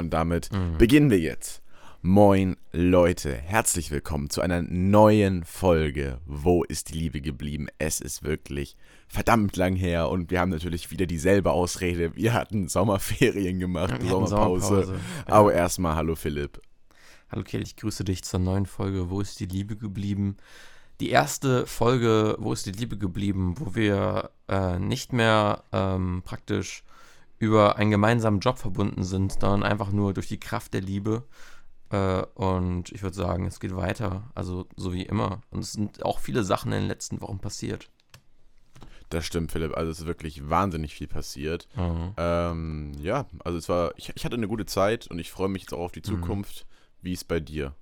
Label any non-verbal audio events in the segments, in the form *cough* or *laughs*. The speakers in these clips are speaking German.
Und damit mhm. beginnen wir jetzt. Moin Leute, herzlich willkommen zu einer neuen Folge. Wo ist die Liebe geblieben? Es ist wirklich verdammt lang her und wir haben natürlich wieder dieselbe Ausrede. Wir hatten Sommerferien gemacht, wir Sommerpause. Sommerpause. Ja. Aber erstmal hallo Philipp. Hallo Kell, ich grüße dich zur neuen Folge. Wo ist die Liebe geblieben? Die erste Folge, wo ist die Liebe geblieben, wo wir äh, nicht mehr ähm, praktisch über einen gemeinsamen Job verbunden sind, sondern einfach nur durch die Kraft der Liebe. Äh, und ich würde sagen, es geht weiter, also so wie immer. Und es sind auch viele Sachen in den letzten Wochen passiert. Das stimmt, Philipp. Also es ist wirklich wahnsinnig viel passiert. Mhm. Ähm, ja, also es war, ich, ich, hatte eine gute Zeit und ich freue mich jetzt auch auf die mhm. Zukunft. Mhm. Wie ist bei dir?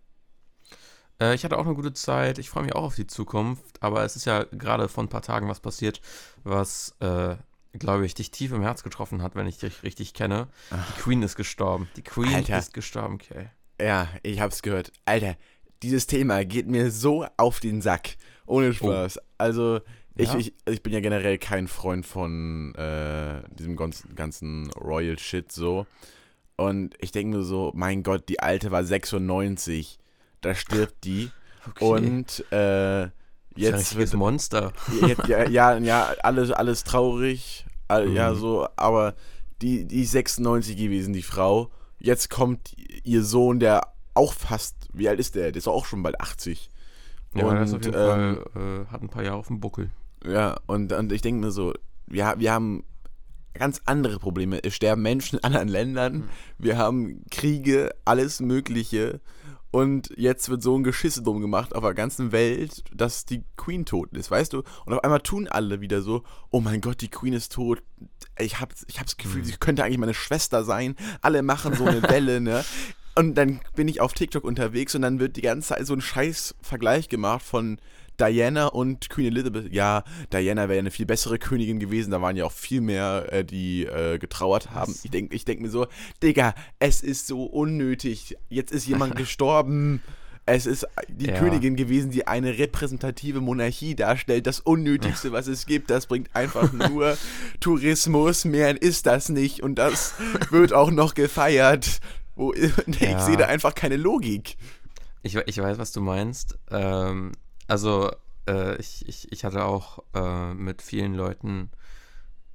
Äh, ich hatte auch eine gute Zeit. Ich freue mich auch auf die Zukunft. Aber es ist ja gerade vor ein paar Tagen was passiert, was, äh, glaube ich, dich tief im Herz getroffen hat, wenn ich dich richtig kenne. Ach. Die Queen ist gestorben. Die Queen Alter. ist gestorben, okay. Ja, ich hab's gehört. Alter, dieses Thema geht mir so auf den Sack. Ohne oh. Spaß. Oh. Also, ich, ja. ich, ich bin ja generell kein Freund von äh, diesem ganzen, ganzen Royal Shit so. Und ich denke mir so, mein Gott, die alte war 96. Da stirbt die. *laughs* Okay. Und äh, jetzt wird Monster. ja, ja, ja, alles, alles traurig. All, mhm. Ja, so, aber die, die 96 gewesen, die Frau. Jetzt kommt ihr Sohn, der auch fast, wie alt ist der? Der ist auch schon bald 80. Ja, und, ist auf jeden ähm, Fall, äh, hat ein paar Jahre auf dem Buckel. Ja, und, und ich denke mir so, wir, wir haben ganz andere Probleme. Es sterben Menschen in anderen Ländern, mhm. wir haben Kriege, alles Mögliche. Und jetzt wird so ein Geschiss drum gemacht auf der ganzen Welt, dass die Queen tot ist, weißt du? Und auf einmal tun alle wieder so, oh mein Gott, die Queen ist tot. Ich hab, ich hab das Gefühl, mhm. sie könnte eigentlich meine Schwester sein. Alle machen so eine Welle, ne? Und dann bin ich auf TikTok unterwegs und dann wird die ganze Zeit so ein scheiß Vergleich gemacht von Diana und Queen Elizabeth, ja, Diana wäre eine viel bessere Königin gewesen, da waren ja auch viel mehr, äh, die äh, getrauert haben. Was? Ich denke ich denk mir so, Digga, es ist so unnötig. Jetzt ist jemand *laughs* gestorben. Es ist die ja. Königin gewesen, die eine repräsentative Monarchie darstellt. Das Unnötigste, was es gibt, das bringt einfach *laughs* nur Tourismus. Mehr ist das nicht. Und das wird auch noch gefeiert. Wo, *laughs* ich ja. sehe da einfach keine Logik. Ich, ich weiß, was du meinst. Ähm, also, äh, ich, ich, ich hatte auch äh, mit vielen Leuten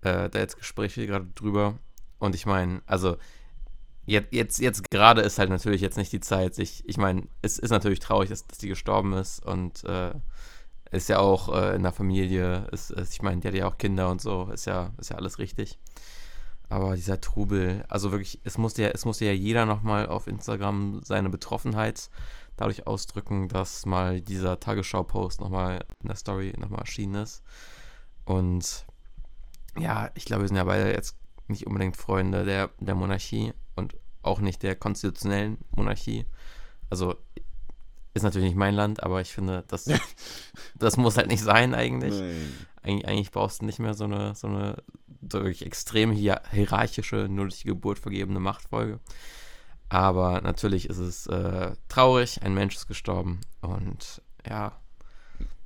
äh, da jetzt Gespräche gerade drüber. Und ich meine, also, jetzt, jetzt, jetzt gerade ist halt natürlich jetzt nicht die Zeit, sich, ich meine, es ist natürlich traurig, dass, dass die gestorben ist und äh, ist ja auch äh, in der Familie, ist, ist, ich meine, die hat ja auch Kinder und so, ist ja, ist ja alles richtig. Aber dieser Trubel, also wirklich, es musste ja, es musste ja jeder nochmal auf Instagram seine Betroffenheit dadurch ausdrücken, dass mal dieser Tagesschau-Post nochmal in der Story nochmal erschienen ist. Und ja, ich glaube, wir sind ja beide jetzt nicht unbedingt Freunde der, der Monarchie und auch nicht der konstitutionellen Monarchie. Also ist natürlich nicht mein Land, aber ich finde, das, *laughs* das muss halt nicht sein eigentlich. Eig eigentlich brauchst du nicht mehr so eine, so eine durch extrem hierarchische, nullliche Geburt vergebene Machtfolge. Aber natürlich ist es äh, traurig, ein Mensch ist gestorben und ja,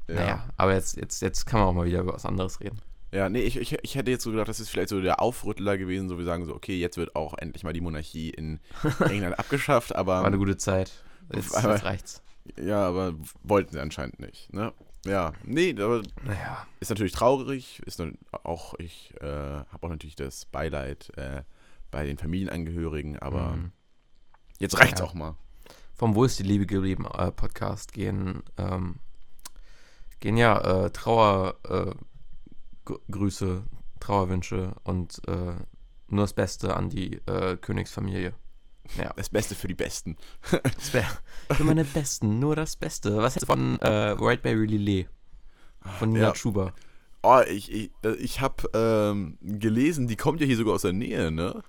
ja. Naja, aber jetzt, jetzt, jetzt kann man auch mal wieder über was anderes reden. Ja, nee, ich, ich, ich hätte jetzt so gedacht, das ist vielleicht so der Aufrüttler gewesen, so wir sagen so, okay, jetzt wird auch endlich mal die Monarchie in *laughs* England abgeschafft, aber. War eine gute Zeit. Jetzt, aber, jetzt reicht's. Ja, aber wollten sie anscheinend nicht, ne? Ja, nee, aber naja. ist natürlich traurig, ist dann auch, ich äh, habe auch natürlich das Beileid äh, bei den Familienangehörigen, aber mhm. Jetzt reicht's ja. auch mal. Vom Wo ist die Liebe geblieben äh, Podcast gehen, ähm, gehen ja äh, Trauergrüße, äh, Trauerwünsche und äh, nur das Beste an die äh, Königsfamilie. Ja. *laughs* Das Beste für die Besten. *laughs* für meine Besten, nur das Beste. Was ist von äh, by Lillet? Von Nina ja. Schuber. Oh, ich, ich, ich habe ähm, gelesen, die kommt ja hier sogar aus der Nähe, ne?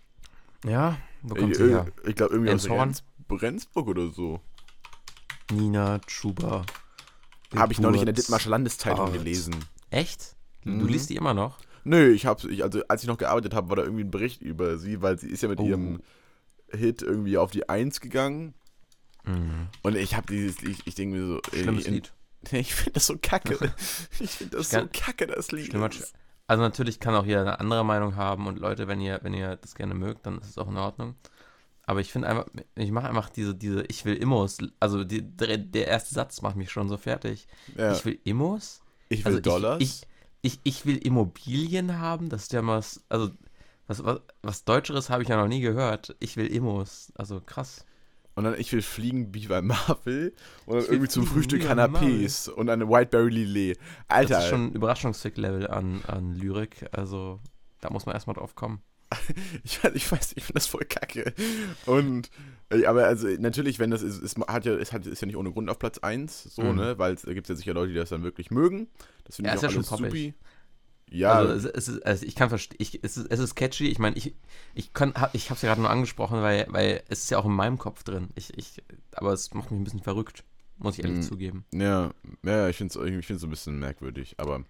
Ja, wo kommt sie her? Ich glaube irgendwie aus Rendsburg oder so. Nina Schuber. Habe ich noch nicht in der Dithmarscher Landeszeitung gelesen. Echt? Du mhm. liest die immer noch? Nö, ich habe, ich, also als ich noch gearbeitet habe, war da irgendwie ein Bericht über sie, weil sie ist ja mit oh. ihrem Hit irgendwie auf die Eins gegangen. Mhm. Und ich habe dieses, ich, ich denke mir so, Schlimmes in, Lied. *laughs* Ich finde das so kacke. *laughs* ich finde das so kacke, das Lied. Schlimmer, also natürlich kann auch jeder eine andere Meinung haben und Leute, wenn ihr, wenn ihr das gerne mögt, dann ist es auch in Ordnung. aber ich finde einfach, ich mache einfach diese, diese, ich will Immos, also die, der, der erste Satz macht mich schon so fertig. Ja. Ich will Immos? Ich will also Dollars. Ich, ich, ich, ich will Immobilien haben, das ist ja mal, was- also was, was, was Deutscheres habe ich ja noch nie gehört. Ich will Immos, also krass. Und dann ich will fliegen wie bei *laughs* Marvel. Und dann irgendwie zum Frühstück. Canapés und eine Whiteberry Lillet. Alter. Das ist schon ein Überraschungsfick-Level an, an Lyrik, also da muss man erstmal drauf kommen. Ich, *laughs* ich weiß, ich finde das voll kacke. Und, äh, aber also natürlich, wenn das ist, es hat ja, es hat, ist ja nicht ohne Grund auf Platz 1, so, Mhm. ne, weil es da gibt ja sicher Leute, die das dann wirklich mögen. Das finde Ja, ich ist auch ja schon alles supi. Ja, Also es, ist, also ich kann verstehen, es, ist, es ist catchy. Ich meine, ich, ich kann, ich habe es ja gerade nur angesprochen, weil, weil es ist ja auch in meinem Kopf drin. Ich, ich, aber es macht mich ein bisschen verrückt, muss ich ehrlich Mhm. zugeben. ja, ja, ich finde es ich find's ein bisschen merkwürdig, aber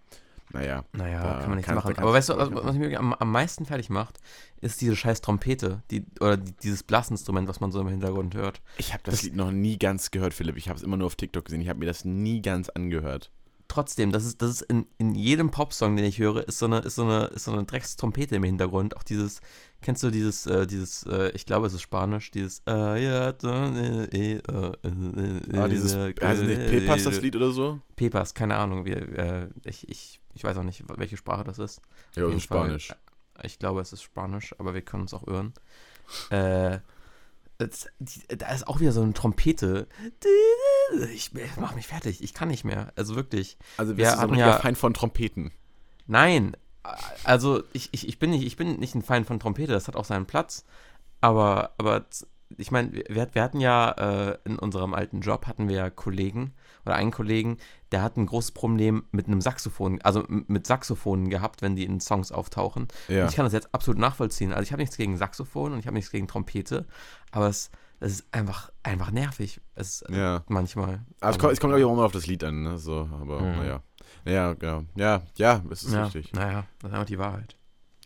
naja. Naja, Da kann man nichts machen. Aber weißt du, was, was mich am, am meisten fertig macht, ist diese scheiß Trompete, die, oder die, dieses Blasinstrument, was man so im Hintergrund hört. Ich habe das, Das- Lied noch nie ganz gehört, Philipp. Ich habe es immer nur auf TikTok gesehen. Ich habe mir das nie ganz angehört. Trotzdem, das ist, das ist in, in jedem Popsong, den ich höre, ist so eine, ist so eine, ist so eine Dreckstrompete im Hintergrund. Auch dieses, kennst du dieses, äh, dieses, äh, ich glaube, es ist Spanisch, dieses, äh, ja, äh, äh, äh, äh, Ah, dieses, es nicht Pepas, das Lied oder so? Pepas, keine Ahnung, äh, ich, ich, ich weiß auch nicht, welche Sprache das ist. Ja, Fall, Spanisch. äh, Ich glaube, es ist Spanisch, aber wir können uns auch irren. Äh, da ist auch wieder so eine Trompete. Ich, mach mich fertig. Ich kann nicht mehr. Also wirklich. Also wir du so ein ja- Feind von Trompeten. Nein. Also ich, ich, ich, bin nicht, ich bin nicht ein Feind von Trompete. Das hat auch seinen Platz. Aber, aber ich meine, wir, wir hatten ja äh, in unserem alten Job hatten wir ja Kollegen oder einen Kollegen, der hat ein großes Problem mit einem Saxophon, also mit Saxophonen gehabt, wenn die in Songs auftauchen. Ja. Und ich kann das jetzt absolut nachvollziehen. Also ich habe nichts gegen Saxophon und ich habe nichts gegen Trompete, aber es, es ist einfach, einfach nervig. Es äh, Ja. manchmal. Also es kommt, es kommt glaube ich auch immer auf das Lied an, ne? So, aber Mhm. naja. Naja, genau. Ja, ja, es ist ja, richtig. Naja, das ist einfach die Wahrheit.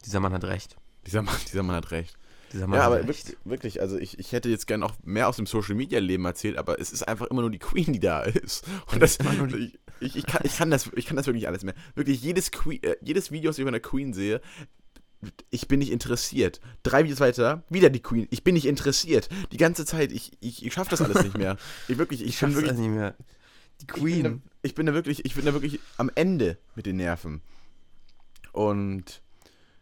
Dieser Mann hat recht. Dieser Mann, dieser Mann hat recht. Dieser Mann Ja, aber wirklich, wirklich, also ich, ich hätte jetzt gerne auch mehr aus dem Social Media Leben erzählt, aber es ist einfach immer nur die Queen, die da ist. Und das, ich, ich, ich, kann, ich, kann das, ich kann das wirklich alles mehr. Wirklich, jedes, Queen, äh, jedes Video, das ich von der Queen sehe, ich bin nicht interessiert. Drei Videos weiter, wieder die Queen. Ich bin nicht interessiert. Die ganze Zeit, ich, ich, ich schaffe das alles nicht mehr. *laughs* Ich wirklich, ich, Ich wirklich, das nicht mehr. Die ich bin, da, Queen. ich bin da wirklich, ich bin da wirklich am Ende mit den Nerven. Und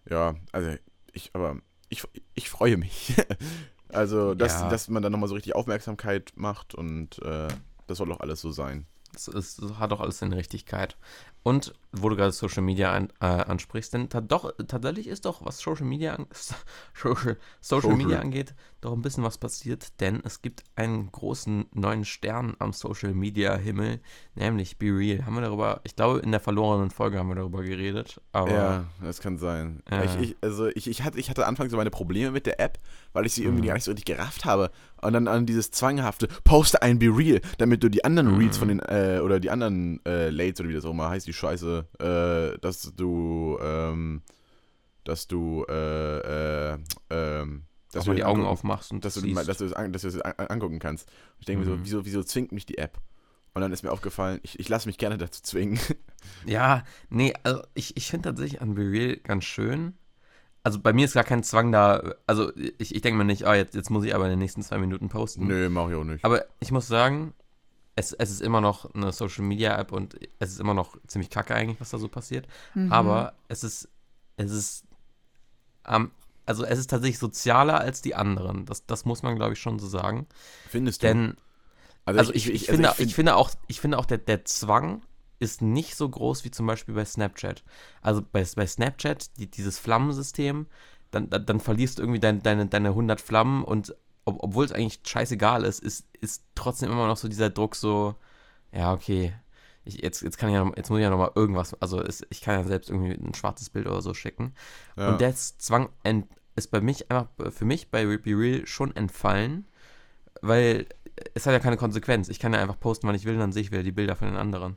ja, also ich, aber ich, ich freue mich. *laughs* also, dass, Ja. dass man dann nochmal so richtig Aufmerksamkeit macht und äh, das soll doch alles so sein. Das, ist, das hat doch alles seine Richtigkeit. Und wo du gerade Social Media an, äh, ansprichst, denn doch, tatsächlich ist doch, was Social Media, an *laughs* Social, Social Social. Media angeht, doch ein bisschen was passiert, denn es gibt einen großen neuen Stern am Social Media Himmel, nämlich Be Real. Haben wir darüber, ich glaube, in der verlorenen Folge haben wir darüber geredet, aber ja, das kann sein. Ja. Ich, ich, also ich, ich, hatte, ich hatte anfangs so meine Probleme mit der App, weil ich sie irgendwie Mhm. gar nicht so richtig gerafft habe. Und dann an dieses zwanghafte, poste ein Be Real, damit du die anderen Reads Mhm. von den, äh, oder die anderen äh, Lates oder wie das auch immer heißt, die Scheiße, äh, dass du, ähm, dass du, äh, äh, ähm, dass du die Augen angucken- aufmachst und dass du, dass du, dass du an, angucken kannst. Ich denke mir Mhm. so, wieso, wieso zwingt mich die App? Und dann ist mir aufgefallen, ich, ich lasse mich gerne dazu zwingen. *laughs* Ja, nee, also ich, ich finde tatsächlich an BeReal ganz schön. Also bei mir ist gar kein Zwang da. Also ich, ich denke mir nicht, ah, jetzt, jetzt muss ich aber in den nächsten zwei Minuten posten. Nö, mach ich auch nicht. Aber ich muss sagen, es, es ist immer noch eine Social Media App und es ist immer noch ziemlich kacke eigentlich, was da so passiert. Mhm. Aber es ist, es ist, am also es ist tatsächlich sozialer als die anderen. Das, das muss man, glaube ich, schon so sagen. Findest du? Denn also ich, ich, finde, ich, finde auch, ich finde auch, der, der Zwang ist nicht so groß wie zum Beispiel bei Snapchat. Also bei, bei Snapchat, die, dieses Flammensystem, dann, dann, dann verlierst du irgendwie dein, deine, deine 100 Flammen und ob, obwohl es eigentlich scheißegal ist, ist, ist trotzdem immer noch so dieser Druck so, ja, okay, ich, jetzt, jetzt kann ich ja jetzt muss ich ja noch mal irgendwas, also es, ich kann ja selbst irgendwie ein schwarzes Bild oder so schicken. ja. Und der Zwang ent, ist bei mich einfach, für mich bei Be Real schon entfallen, weil es hat ja keine Konsequenz. Ich kann ja einfach posten, wann ich will, dann sehe ich wieder die Bilder von den anderen.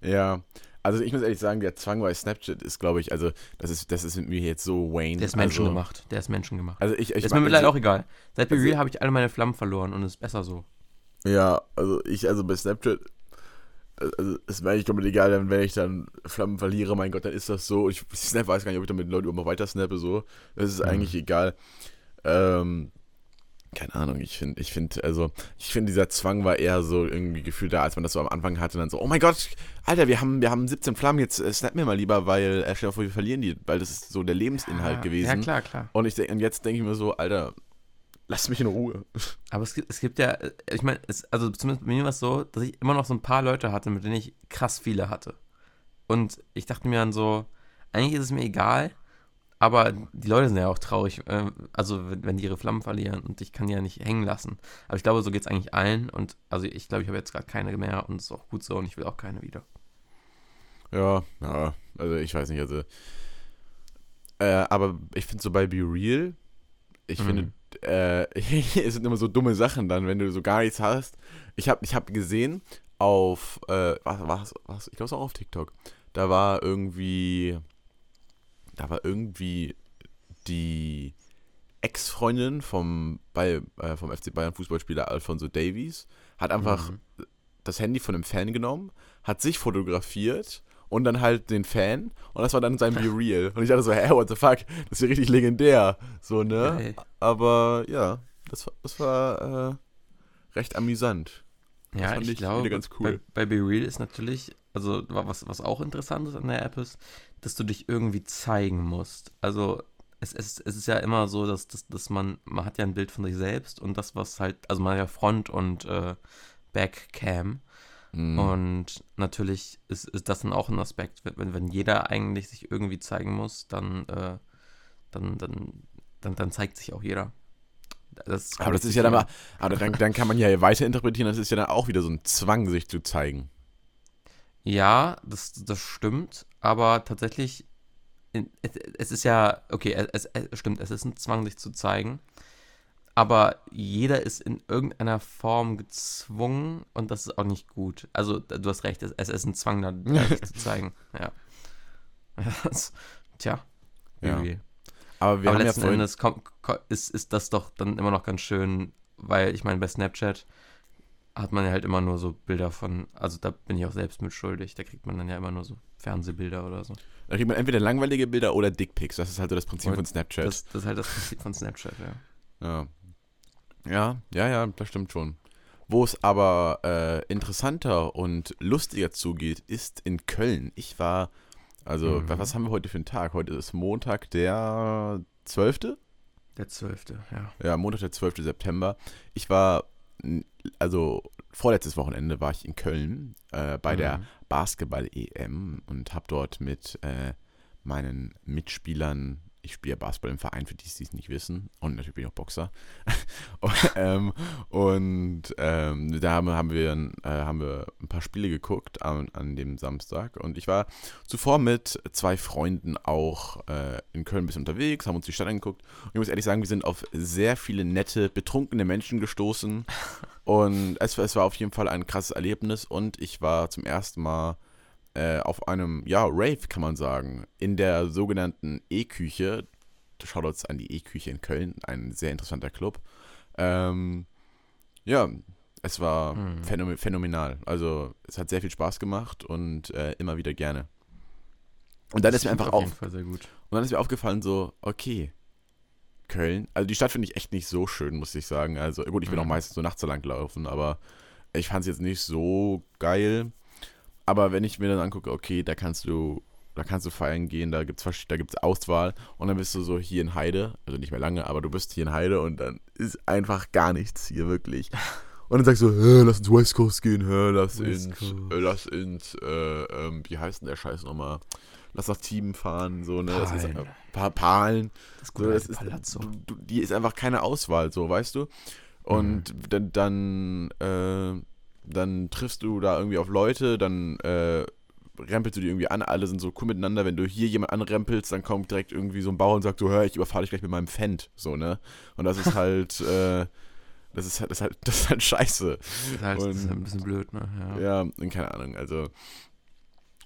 Ja, also ich muss ehrlich sagen, der Zwang bei Snapchat ist, glaube ich, also das ist, das ist mit mir jetzt so Wayne. Der ist also, menschengemacht. Der ist menschengemacht. Also ich, ich ist mir mittlerweile also, auch egal. Seit Be also- Real habe ich alle meine Flammen verloren und es ist besser so. Ja, also ich, also bei Snapchat, also ist mir eigentlich komplett egal, dann, wenn ich dann Flammen verliere, mein Gott, dann ist das so. Ich Snap weiß gar nicht, ob ich dann mit den Leuten überhaupt weiter snappe, so. Das ist Mhm. eigentlich egal. Ähm, keine Ahnung, ich finde, ich finde, also, ich finde, dieser Zwang war eher so irgendwie gefühlt da, als man das so am Anfang hatte, dann so, oh mein Gott, Alter, wir haben, wir haben 17 Flammen, jetzt äh, snap mir mal lieber, weil, äh, stell dir vor, wir verlieren die, weil das ist so der Lebensinhalt ja, gewesen. Ja, klar, klar. Und, ich, und jetzt denke ich mir so, Alter, lass mich in Ruhe. *laughs* Aber es gibt, es gibt ja, äh, ich meine, also zumindest bei mir war es so, dass ich immer noch so ein paar Leute hatte, mit denen ich krass viele hatte. Und ich dachte mir dann so, eigentlich ist es mir egal, aber die Leute sind ja auch traurig, äh, also wenn, wenn die ihre Flammen verlieren und ich kann die ja nicht hängen lassen. Aber ich glaube, so geht es eigentlich allen und also ich glaube, ich habe jetzt gerade keine mehr und es ist auch gut so und ich will auch keine wieder. Ja, ja, also ich weiß nicht, also äh, aber ich finde so bei Be Real, ich Mhm. finde, äh, *laughs* es sind immer so dumme Sachen dann, wenn du so gar nichts hast. Ich habe ich hab gesehen auf, äh, was, was, was, ich glaube es auch auf TikTok, da war irgendwie, da war irgendwie die Ex-Freundin vom, bei, äh, vom FC Bayern Fußballspieler Alfonso Davies, hat einfach Mhm. das Handy von einem Fan genommen, hat sich fotografiert und dann halt den Fan und das war dann sein *laughs* Be Real. Und ich dachte so, hä, what the fuck, das ist ja richtig legendär. So, ne? Geil. Aber ja, das, war- das war äh, recht amüsant. Das Ja, fand ich ich glaube, cool. bei, bei Be Real ist natürlich, also wa- was, was auch interessant ist an der App ist, dass du dich irgendwie zeigen musst. Also es, es, es ist ja immer so, dass, dass, dass man, man hat ja ein Bild von sich selbst und das, was halt, also man hat ja Front- und äh, Backcam. Mhm. Und natürlich ist, ist das dann auch ein Aspekt, wenn, wenn jeder eigentlich sich irgendwie zeigen muss, dann, äh, dann, dann, dann, dann zeigt sich auch jeder. Das aber das ist ja dann mal, aber dann, dann kann man ja weiter interpretieren, das ist ja dann auch wieder so ein Zwang, sich zu zeigen. Ja, das, das stimmt, aber tatsächlich, es, ist ja, okay, es, es stimmt, es ist ein Zwang, sich zu zeigen, aber jeder ist in irgendeiner Form gezwungen und das ist auch nicht gut. Also, du hast recht, es, es ist ein Zwang, da sich zu *laughs* zeigen, ja. Das- Tja, Ja. irgendwie. Aber wir aber haben ja letzten vorhin, Endes kommt, ko- ist, ist das doch dann immer noch ganz schön, weil ich meine, bei Snapchat hat man ja halt immer nur so Bilder von, also da bin ich auch selbst mitschuldig, da kriegt man dann ja immer nur so Fernsehbilder oder so. da kriegt man entweder langweilige Bilder oder Dickpics. Das ist halt so das Prinzip Und von Snapchat. Das, das ist halt das Prinzip von Snapchat, ja. Ja. Ja, ja, ja, das stimmt schon. Wo es aber äh, interessanter und lustiger zugeht, ist in Köln. Ich war, also, Mhm. was haben wir heute für einen Tag? Heute ist Montag, der 12. Der zwölfte, ja. Ja, Montag, der 12. September. Ich war, also vorletztes Wochenende war ich in Köln äh, bei der Mhm. Basketball-EM und habe dort mit äh, meinen Mitspielern, ich spiele Basketball im Verein, für die es nicht wissen, und natürlich bin ich auch Boxer. *laughs* und ähm, und ähm, da haben, haben, wir, äh, haben wir ein paar Spiele geguckt an, an dem Samstag. Und ich war zuvor mit zwei Freunden auch äh, in Köln ein bisschen unterwegs, haben uns die Stadt angeguckt. Und ich muss ehrlich sagen, wir sind auf sehr viele nette, betrunkene Menschen gestoßen. *laughs* Und es, es war auf jeden Fall ein krasses Erlebnis. Und ich war zum ersten Mal äh, auf einem, ja, Rave kann man sagen, in der sogenannten E-Küche. Shoutouts an die E-Küche in Köln, ein sehr interessanter Club. Ähm, ja, es war Hm. phänomen phänomenal. Also es hat sehr viel Spaß gemacht und äh, immer wieder gerne. Und dann Das ist mir einfach auf auf, und dann ist mir aufgefallen, so, okay, Köln. Also die Stadt finde ich echt nicht so schön, muss ich sagen. Also gut, ich bin Mhm. auch meistens so nachts so lang gelaufen, aber ich fand es jetzt nicht so geil. Aber wenn ich mir dann angucke, okay, da kannst du, da kannst du feiern gehen, da gibt's da gibt's Auswahl und dann bist du so hier in Heide, also nicht mehr lange, aber du bist hier in Heide und dann ist einfach gar nichts hier wirklich. *laughs* Und dann sagst du, hä, lass ins West Coast gehen, hä, lass West ins, äh, lass ins, äh, ähm, wie heißt denn der Scheiß nochmal? Lass nach Team fahren, so, ne? Das ist, Palen. äh, pa Palen. Das So, gute das ist, Palazzo. du, du, die ist einfach keine Auswahl, so, weißt du? Und dann, dann, äh, dann triffst du da irgendwie auf Leute, dann äh, rempelst du die irgendwie an, alle sind so cool miteinander. Wenn du hier jemand anrempelst, dann kommt direkt irgendwie so ein Bauer und sagt so, hör, ich überfahre dich gleich mit meinem Fendt, so, ne? Und das ist *laughs* halt, äh, das ist halt, das ist halt, *laughs* das ist halt scheiße. Das ist halt, das ist und- ein bisschen blöd, ne? Ja. Ja, und keine Ahnung, also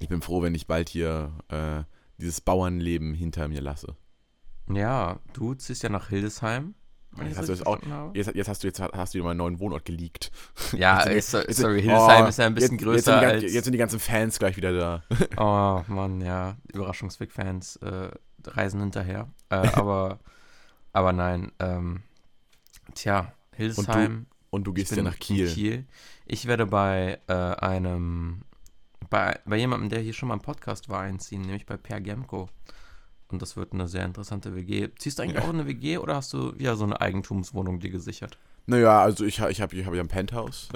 ich bin froh, wenn ich bald hier äh, dieses Bauernleben hinter mir lasse. ja, du ziehst ja nach Hildesheim. Jetzt hast, du auch, habe. jetzt, jetzt hast du jetzt hast du dir meinen neuen Wohnort geleakt. Ja, Jetzt sind äh, die- so, jetzt sorry, Hildesheim oh, ist ja ein bisschen jetzt, größer jetzt sind, die, gan- als. jetzt sind die ganzen Fans gleich wieder da. *laughs* Oh Mann, ja, Überraschungsweg-Fans äh, reisen hinterher. Äh, aber, *laughs* aber nein, ähm, tja, Hildesheim. Und du Ich gehst ja nach Kiel. Kiel. Ich werde bei äh, einem, bei, bei jemandem, der hier schon mal im Podcast war, einziehen, nämlich bei Per Gemko. Und das wird eine sehr interessante WG. Ziehst du eigentlich auch in eine WG oder hast du ja so eine Eigentumswohnung dir gesichert? Naja, also ich, ich habe ich hab ja ein Penthouse.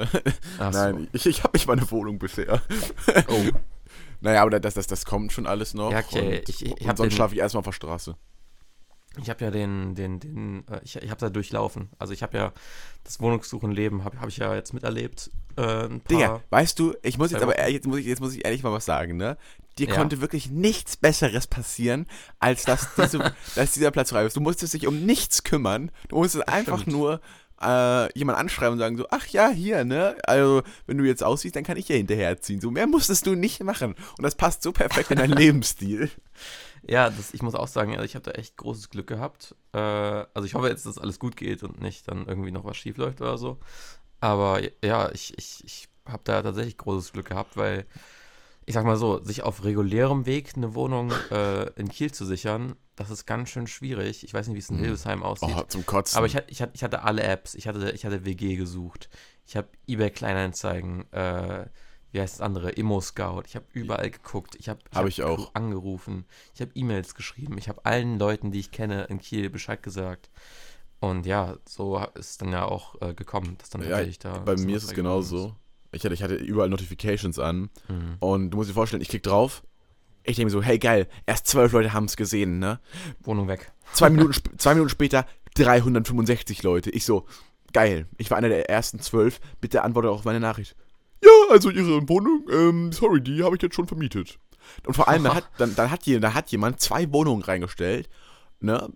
Ach so. *laughs* Nein, ich, ich habe nicht meine Wohnung bisher. Oh, *laughs* Naja, aber das, das, das kommt schon alles noch. Ja, okay, Und, ich- ich und sonst schlafe ich erstmal auf der Straße. Ich habe ja den, den, den, äh, ich, ich habe da durchlaufen. Also ich habe ja das Wohnungssuchenleben, habe hab ich ja jetzt miterlebt. Äh, Digga, weißt du, ich muss jetzt aber jetzt muss ich, jetzt muss ich ehrlich mal was sagen, ne? Dir Ja. konnte wirklich nichts Besseres passieren, als dass, *laughs* diese, dass dieser Platz frei ist. Du musstest dich um nichts kümmern. Du musstest einfach stimmt. nur äh, jemand anschreiben und sagen so, ach ja, hier, ne? Also, wenn du jetzt aussiehst, dann kann ich hier hinterherziehen. So, mehr musstest du nicht machen. Und das passt so perfekt in deinen *laughs* Lebensstil. Ja, das, ich muss auch sagen, ich habe da echt großes Glück gehabt. Äh, also ich hoffe jetzt, dass alles gut geht und nicht dann irgendwie noch was schief läuft oder so. Aber ja, ich, ich, ich habe da tatsächlich großes Glück gehabt, weil ich sag mal so, sich auf regulärem Weg eine Wohnung äh, in Kiel zu sichern, das ist ganz schön schwierig. Ich weiß nicht, wie es in Mhm. Hildesheim aussieht. Oh, zum Kotzen. Aber ich, hatte- ich, ich hatte alle Apps. Ich hatte, ich hatte WG gesucht. Ich habe eBay Kleinanzeigen, äh, wie heißt das andere? Immo Scout. Ich habe überall geguckt. Ich habe Hab ich auch. angerufen. Ich habe E-Mails geschrieben. Ich habe allen Leuten, die ich kenne in Kiel Bescheid gesagt. Und ja, so ist dann ja auch äh, gekommen, dass dann Ja, tatsächlich da. Bei mir ist es genauso. Ich hatte, ich hatte überall Notifications an. Mhm. Und du musst dir vorstellen, ich klicke drauf. Ich denke mir so, hey geil, erst zwölf Leute haben es gesehen, ne? Wohnung weg. Zwei *laughs* Minuten, zwei Minuten später 365 Leute. Ich so, geil. Ich war einer der ersten zwölf. Bitte antworte auf meine Nachricht. Ja, also Ihre Wohnung, ähm, sorry, die habe ich jetzt schon vermietet. Und vor allem, dann hat, dann, dann hat, jemand, dann hat jemand zwei Wohnungen reingestellt. Ne?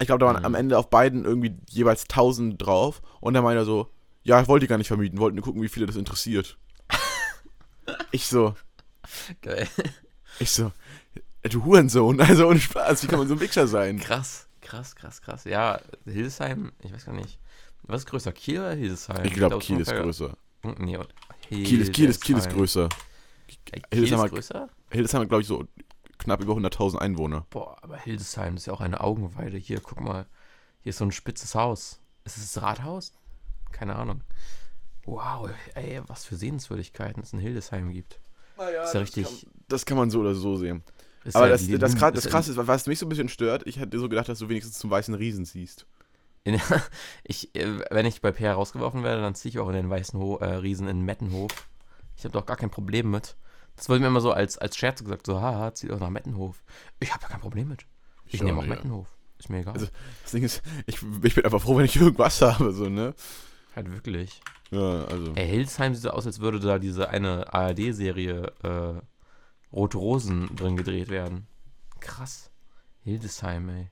Ich glaube, da waren Mhm. am Ende auf beiden irgendwie jeweils 1000 drauf. Und dann meinte er so, ja, ich wollte die gar nicht vermieten, wollten nur gucken, wie viele das interessiert. *laughs* ich so, Geil. ich so, du Hurensohn, also ohne Spaß, wie kann man so ein Wichser sein? Krass, krass, krass, krass. Ja, Hildesheim, ich weiß gar nicht. Was ist größer, Kiel oder Hildesheim? Ich glaube, Kiel ist größer. Nee, Kiel ist, Kiel ist, Kiel ist größer. Kiel Hildesheim ist hat- größer? Hildesheim hat, glaube ich, so knapp über 100.000 Einwohner. Boah, aber Hildesheim ist ja auch eine Augenweide. Hier, guck mal. Hier ist so ein spitzes Haus. Ist es das Rathaus? Keine Ahnung. Wow, ey, was für Sehenswürdigkeiten es in Hildesheim gibt. Naja, Ist ja richtig- Das kann man so oder so sehen. Ist Aber ja das, das, krass, das ist ja- Krasse ist, was mich so ein bisschen stört, ich hätte so gedacht, dass du wenigstens zum weißen Riesen siehst. In, *laughs* ich, äh, wenn ich bei PR rausgeworfen werde, dann ziehe ich auch in den weißen Ho äh, Riesen in Mettenhof. Ich habe doch gar kein Problem mit. Das wurde mir immer so als, als Scherz gesagt, so, haha, zieh doch nach Mettenhof. Ich habe da kein Problem mit. Ich, Ich nehme auch ja. Mettenhof. Ist mir egal. Also- Das Ding ist, ich, ich bin einfach froh, wenn ich irgendwas habe, so, ne? halt wirklich. Ja, also. Ey, Hildesheim sieht so aus, als würde da diese eine ARD-Serie äh, Rote Rosen drin gedreht werden. Krass. Hildesheim, ey.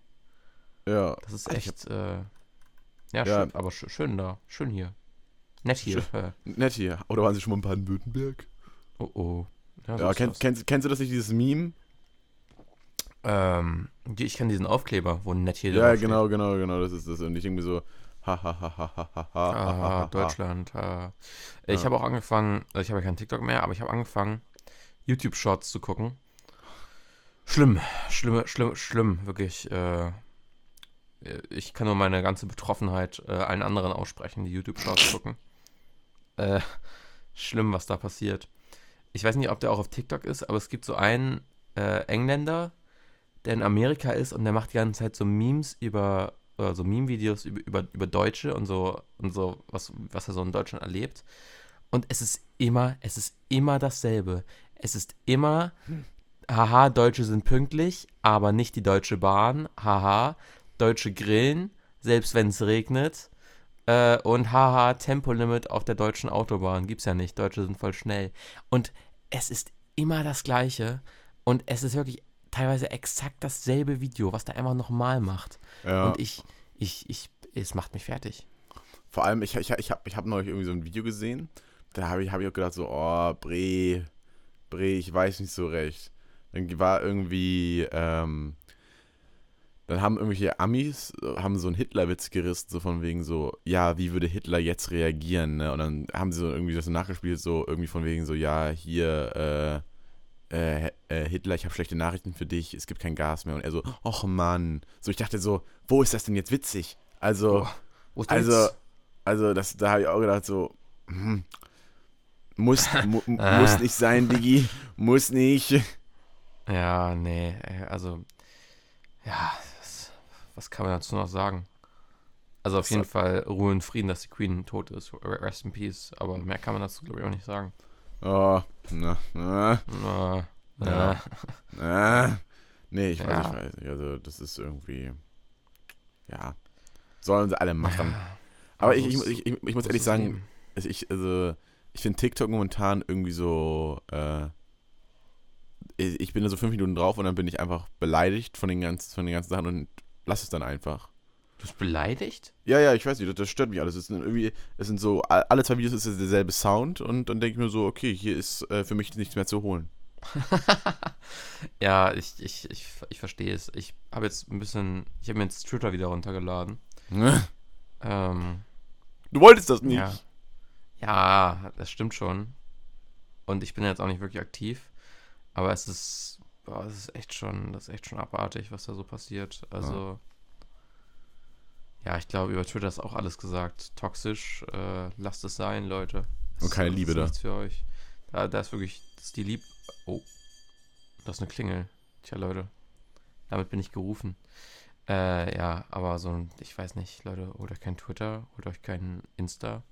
Ja. Das ist Ich echt, äh, ja, ja. Schön, aber schön da. Schön hier. Nett hier. Schön, äh. nett hier. Oh, Oder waren Sie schon mal in Baden-Württemberg? Oh oh. Ja, so ja kenn, kennst, kennst du das nicht, dieses Meme? Ähm, ich kenne diesen Aufkleber, wo nett hier Ja, genau, steht. genau, genau, das ist das. Und ich irgendwie so, ha, ha, ha, ha, ha, ha, ha, ah, Deutschland, ha. Äh, ich ja. habe auch angefangen, also ich habe ja keinen TikTok mehr, aber ich habe angefangen, YouTube-Shorts zu gucken. Schlimm, schlimm, schlimm, schlimm, wirklich. Äh, ich kann nur meine ganze Betroffenheit äh, allen anderen aussprechen, die YouTube-Shorts *laughs* gucken. Äh, schlimm, was da passiert. Ich weiß nicht, ob der auch auf TikTok ist, aber es gibt so einen äh, Engländer, der in Amerika ist und der macht die ganze Zeit so Memes über, oder so Meme-Videos über, über, über Deutsche und so, und so, was, was er so in Deutschland erlebt. Und es ist immer, es ist immer dasselbe. Es ist immer, haha, Deutsche sind pünktlich, aber nicht die Deutsche Bahn, haha, Deutsche grillen, selbst wenn es regnet. Äh, und haha, Tempolimit auf der deutschen Autobahn. Gibt's ja nicht. Deutsche sind voll schnell. Und es ist immer das Gleiche. Und es ist wirklich teilweise exakt dasselbe Video, was der einfach nochmal macht. Ja. Und ich, ich, ich, es macht mich fertig. Vor allem, ich, ich, ich habe ich hab neulich irgendwie so ein Video gesehen, da habe ich, hab ich auch gedacht so, oh, Bre, Bre, ich weiß nicht so recht. Dann war irgendwie, ähm, dann haben irgendwelche Amis, äh, haben so einen Hitlerwitz gerissen, so von wegen so, ja, wie würde Hitler jetzt reagieren, ne? Und dann haben sie so irgendwie das so nachgespielt, so irgendwie von wegen so, ja, hier, äh, äh, äh, Hitler, ich habe schlechte Nachrichten für dich, es gibt kein Gas mehr. Und er so, och Mann. So, ich dachte so, wo ist das denn jetzt witzig? Also, der also? Also, das, da habe ich auch gedacht, so, hm, muss, *laughs* mu, muss nicht sein, Digi, muss nicht. Ja, nee, ey, also, ja, was kann man dazu noch sagen? Also auf Das jeden Fall Ruhe und Frieden, dass die Queen tot ist. Rest in Peace. Aber mehr kann man dazu, glaube ich, auch nicht sagen. Oh, na, na, Ja. äh, na. Nee, ich weiß, Ja. ich weiß nicht. Also, das ist irgendwie, ja, sollen sie alle machen. Aber ich, ich, ich, ich, ich muss ehrlich sagen, also ich, also, ich finde TikTok momentan irgendwie so, äh, ich ich bin da so fünf Minuten drauf und dann bin ich einfach beleidigt von den ganzen, von den ganzen Sachen und lass es dann einfach. Du bist beleidigt? Ja, ja, ich weiß nicht, das, das stört mich alles. Es sind irgendwie, es sind so, alle zwei Videos ist es derselbe Sound und dann denke ich mir so, okay, hier ist äh, für mich nichts mehr zu holen. *laughs* Ja, ich, ich, ich, ich verstehe es. Ich habe jetzt ein bisschen, ich habe mir jetzt Twitter wieder runtergeladen. *laughs* Ähm, Du wolltest das nicht. ja. Ja, das stimmt schon. Und ich bin jetzt auch nicht wirklich aktiv. Aber es ist, boah, es ist echt schon, das ist echt schon abartig, was da so passiert. Also, ja, ich glaube, über Twitter ist auch alles gesagt. Toxisch, äh, lasst es sein, Leute. Das Und keine ist- das Liebe ist da. Nichts für euch. Da, da ist wirklich, das ist die Lieb. Oh, das ist eine Klingel. Tja, Leute, damit bin ich gerufen. Äh, ja, aber so ein, ich weiß nicht, Leute, holt euch kein Twitter, holt euch kein Insta.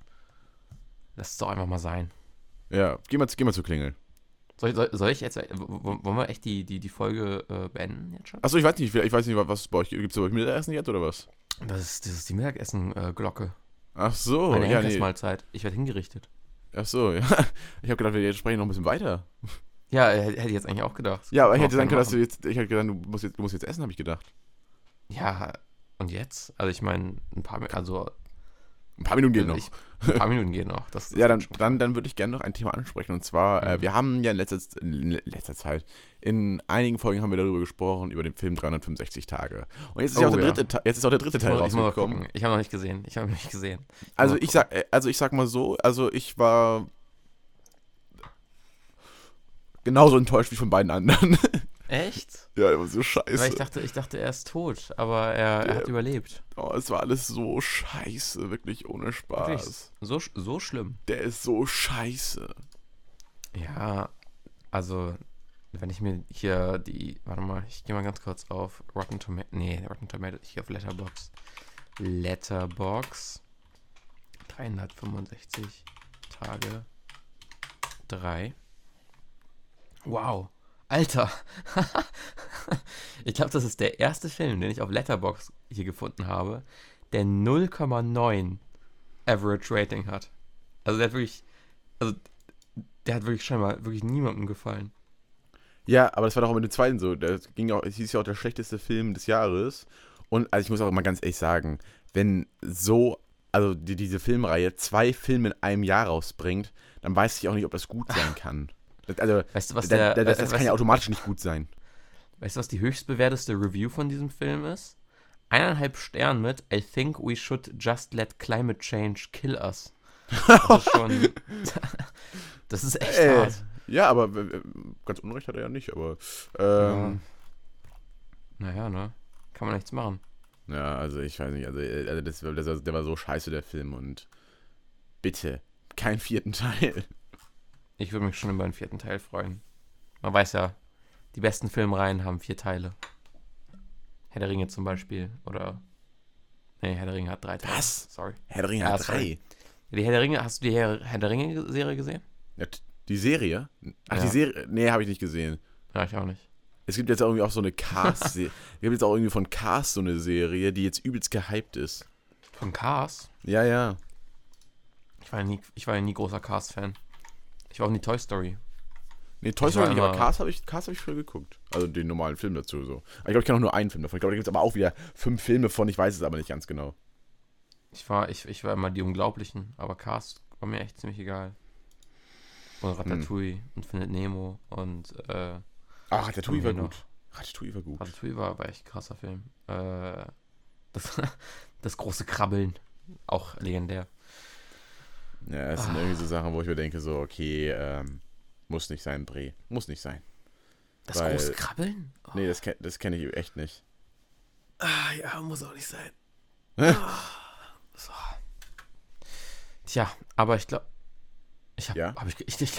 Lasst es doch einfach mal sein. Ja, geh mal, geh mal zu Klingel. Soll, soll, soll ich jetzt, äh, wollen wir echt die, die, die Folge äh, beenden jetzt schon? Achso, ich weiß nicht, ich weiß nicht, was es bei euch gibt. Gibt es bei euch Mittagessen jetzt oder was? Das ist, das ist die Mittagessen-Glocke. Ach so, Meine Oh, ja, nee. Henkersmahlzeit. Ich werde hingerichtet. Ach so, *laughs* ja. Ich habe gedacht, wir sprechen noch ein bisschen weiter. Ja, äh, hätte ich jetzt eigentlich auch gedacht. Ja, aber ich hätte sagen können, dass du jetzt, ich hätte gedacht, du musst jetzt, du musst jetzt essen, habe ich gedacht. Ja, und jetzt? Also ich meine, ein paar, also Ein paar Minuten gehen noch. Ich, ein paar Minuten gehen noch. Das, *laughs* das Ja, dann, dann, dann würde ich gerne noch ein Thema ansprechen. Und zwar, äh, Mhm. wir haben ja in letzter, in letzter Zeit, in einigen Folgen haben wir darüber gesprochen, über den Film 365 Tage. Und jetzt ist, ja Oh, auch der ja. dritte, Te- jetzt ist auch der dritte Teil ich rausgekommen. Ich habe noch nicht gesehen. Ich habe noch nicht gesehen. Ich Also ich sag, äh, also ich sag mal so, also ich war genauso enttäuscht wie von beiden anderen. *laughs* Echt? ja, das war so Weil scheiße. ich dachte, ich dachte, er ist tot, aber er, er Der- hat überlebt. Oh, es war alles so scheiße, wirklich ohne Spaß. Wirklich? So, so schlimm. Der ist so scheiße. Ja, also, wenn ich mir hier die, warte mal, ich gehe mal ganz kurz auf Rotten Tomato, nee, Rotten Tomato, ich gehe auf Letterbox. Letterbox. 365 Tage 3. Wow. Alter. *laughs* ich glaube, das ist der erste Film, den ich auf Letterbox hier gefunden habe, der 0,9 Average Rating hat. Also der hat wirklich, also der hat wirklich scheinbar wirklich niemandem gefallen. Ja, aber das war doch auch mit dem zweiten so. Das ging auch, es hieß ja auch der schlechteste Film des Jahres. Und also ich muss auch mal ganz ehrlich sagen, wenn so, also die, diese Filmreihe zwei Filme in einem Jahr rausbringt, dann weiß ich auch nicht, ob das gut sein *laughs* kann. Das, also, Weißt du, was der, da- das, das weißt, kann ja automatisch nicht gut sein. weißt du, was die höchstbewerteste Review von diesem Film ist? Eineinhalb Stern mit I think we should just let climate change kill us. Das *laughs* ist schon. *laughs* das ist echt Äh, hart. ja, aber ganz Unrecht hat er ja nicht, aber ähm, Naja, ne? Kann man nichts machen. ja. also ich weiß nicht, also, äh, also das, das, der war so scheiße, der Film und bitte, keinen vierten Teil. Ich würde mich schon über den vierten Teil freuen. Man weiß ja, die besten Filmreihen haben vier Teile. Herr der Ringe zum Beispiel. Oder. Nee, Herr der Ringe hat drei Teile. Was? Sorry. Herr der Ringe Ja, hat sorry. drei. Die Herr der Ringe, hast du die Herr, Herr der Ringe-Serie gesehen? Ja, die Serie? Ach, Ja. die Serie? Nee, habe ich nicht gesehen. Ja, ich auch nicht. Es gibt jetzt irgendwie auch so eine Cast, *laughs* es gibt jetzt auch irgendwie von Cast so eine Serie, die jetzt übelst gehypt ist. Von Cars? Ja, ja. Ich war ja nie, ich war ja nie großer Cars-Fan. Ich war auch nie Toy Story. Nee, Toy Story nicht, aber Cast habe ich, Cars hab ich früher geguckt. Also den normalen Film dazu so. Aber ich glaube, ich kenne auch nur einen Film davon. Ich glaube, da gibt es aber auch wieder fünf Filme von, ich weiß es aber nicht ganz genau. Ich war, ich, ich war immer die Unglaublichen, aber Cars war mir echt ziemlich egal. Und Ratatouille und Findet Nemo und äh, Ach, Ratatouille war gut. Ratatouille war gut. Ratatouille war, war echt ein krasser Film. Äh, das, *laughs* das große Krabbeln, auch legendär. Ja, es sind Ah. irgendwie so Sachen, wo ich mir denke, so, okay, ähm, muss nicht sein, Bre. Muss nicht sein. Das Weil- große Krabbeln? Oh. Nee, das, das kenne ich echt nicht. Ah, ja, muss auch nicht sein. *laughs* Ah, so. Tja, aber ich glaube, ich habe Ja? hab ich, ich, ich,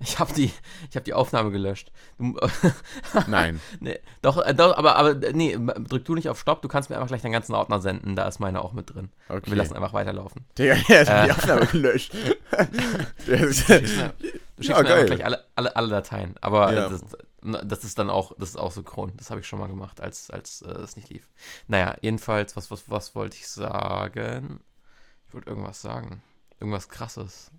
ich hab die, ich hab die Aufnahme gelöscht. *laughs* Nein. nee, doch, äh, doch, aber, aber nee, drück du nicht auf Stopp, du kannst mir einfach gleich deinen ganzen Ordner senden, da ist meine auch mit drin. Okay. Wir lassen einfach weiterlaufen. *laughs* Digga, er hat die Äh. Aufnahme gelöscht. *laughs* Der Du schickst mir, du schickst Ja, mir gleich alle, alle, alle Dateien. Aber Ja. das, das ist dann auch, das ist auch synchron. Das habe ich schon mal gemacht, als, als äh, es nicht lief. Naja, jedenfalls, was, was, was wollte ich sagen? Ich wollte irgendwas sagen. Irgendwas krasses.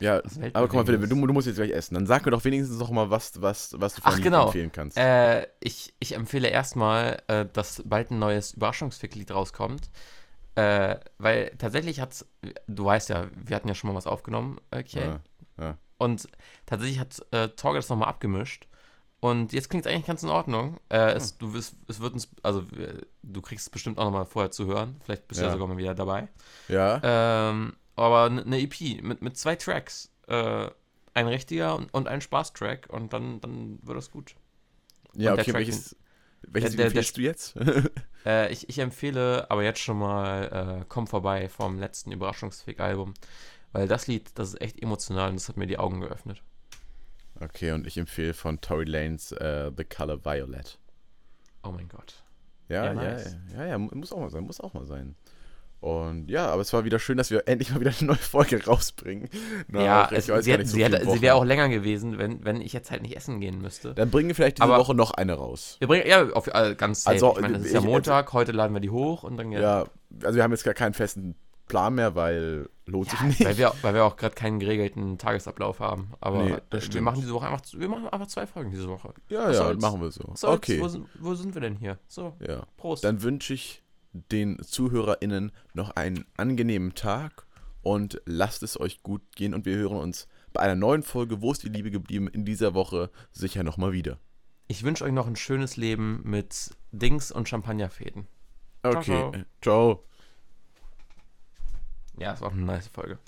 Ja, aber guck mal, Philipp, du, du musst jetzt gleich essen. Dann sag mir doch wenigstens noch mal, was, was, was du von genau. empfehlen kannst. Äh, ich, ich empfehle erstmal, äh, dass bald ein neues Überraschungsficklied rauskommt. Äh, weil tatsächlich hat's, du weißt ja, wir hatten ja schon mal was aufgenommen, äh, Kay. Ja. Und tatsächlich hat äh, Torge das nochmal abgemischt. Und jetzt klingt es eigentlich ganz in Ordnung. Äh, es, du wirst, es wird uns, also äh, du kriegst es bestimmt auch nochmal vorher zu hören. Vielleicht bist du ja Ja. sogar mal wieder dabei. Ja. Ähm, aber eine EP mit, mit zwei Tracks. Äh, ein richtiger und, und ein Spaßtrack. Und dann, dann wird das gut. ja, und der okay, welches, welches der- der- empfiehlst du jetzt? *laughs* Äh, ich, ich empfehle aber jetzt schon mal äh, Komm vorbei vom letzten Überraschungsfick-Album. Weil das Lied, das ist echt emotional und das hat mir die Augen geöffnet. okay, und ich empfehle von Tory Lanes äh, The Color Violet. Oh mein Gott. Ja, Ja, ja, ja, nice. ja, ja, mu- muss auch mal sein, muss auch mal sein. Und ja, aber es war wieder schön, dass wir *laughs* endlich mal wieder eine neue Folge rausbringen. Nach, ja, es, sie, nicht, so sie, hat, sie wäre auch länger gewesen, wenn, wenn ich jetzt halt nicht essen gehen müsste. Dann bringen wir vielleicht diese Aber- Woche noch eine raus. Wir bringen, ja, auf, äh, ganz safe. Also, ich meine, es ist ja Montag, heute laden wir die hoch und dann Ja, also wir haben jetzt gar keinen festen Plan mehr, weil lohnt sich Ja, nicht. weil wir, weil wir auch gerade keinen geregelten Tagesablauf haben. Aber Nee, das wir machen diese Woche einfach, wir machen einfach zwei Folgen diese Woche. ja, was ja, soll's? machen wir so. So, jetzt, okay. wo, sind- wo sind wir denn hier? So, Ja. Prost. Dann wünsche ich den ZuhörerInnen noch einen angenehmen Tag und lasst es euch gut gehen und wir hören uns bei einer neuen Folge Wo ist die Liebe geblieben in dieser Woche sicher nochmal wieder. ich wünsche euch noch ein schönes Leben mit Dings und Champagnerfäden. Ciao, Okay, ciao. Ja, es war auch eine nice Folge.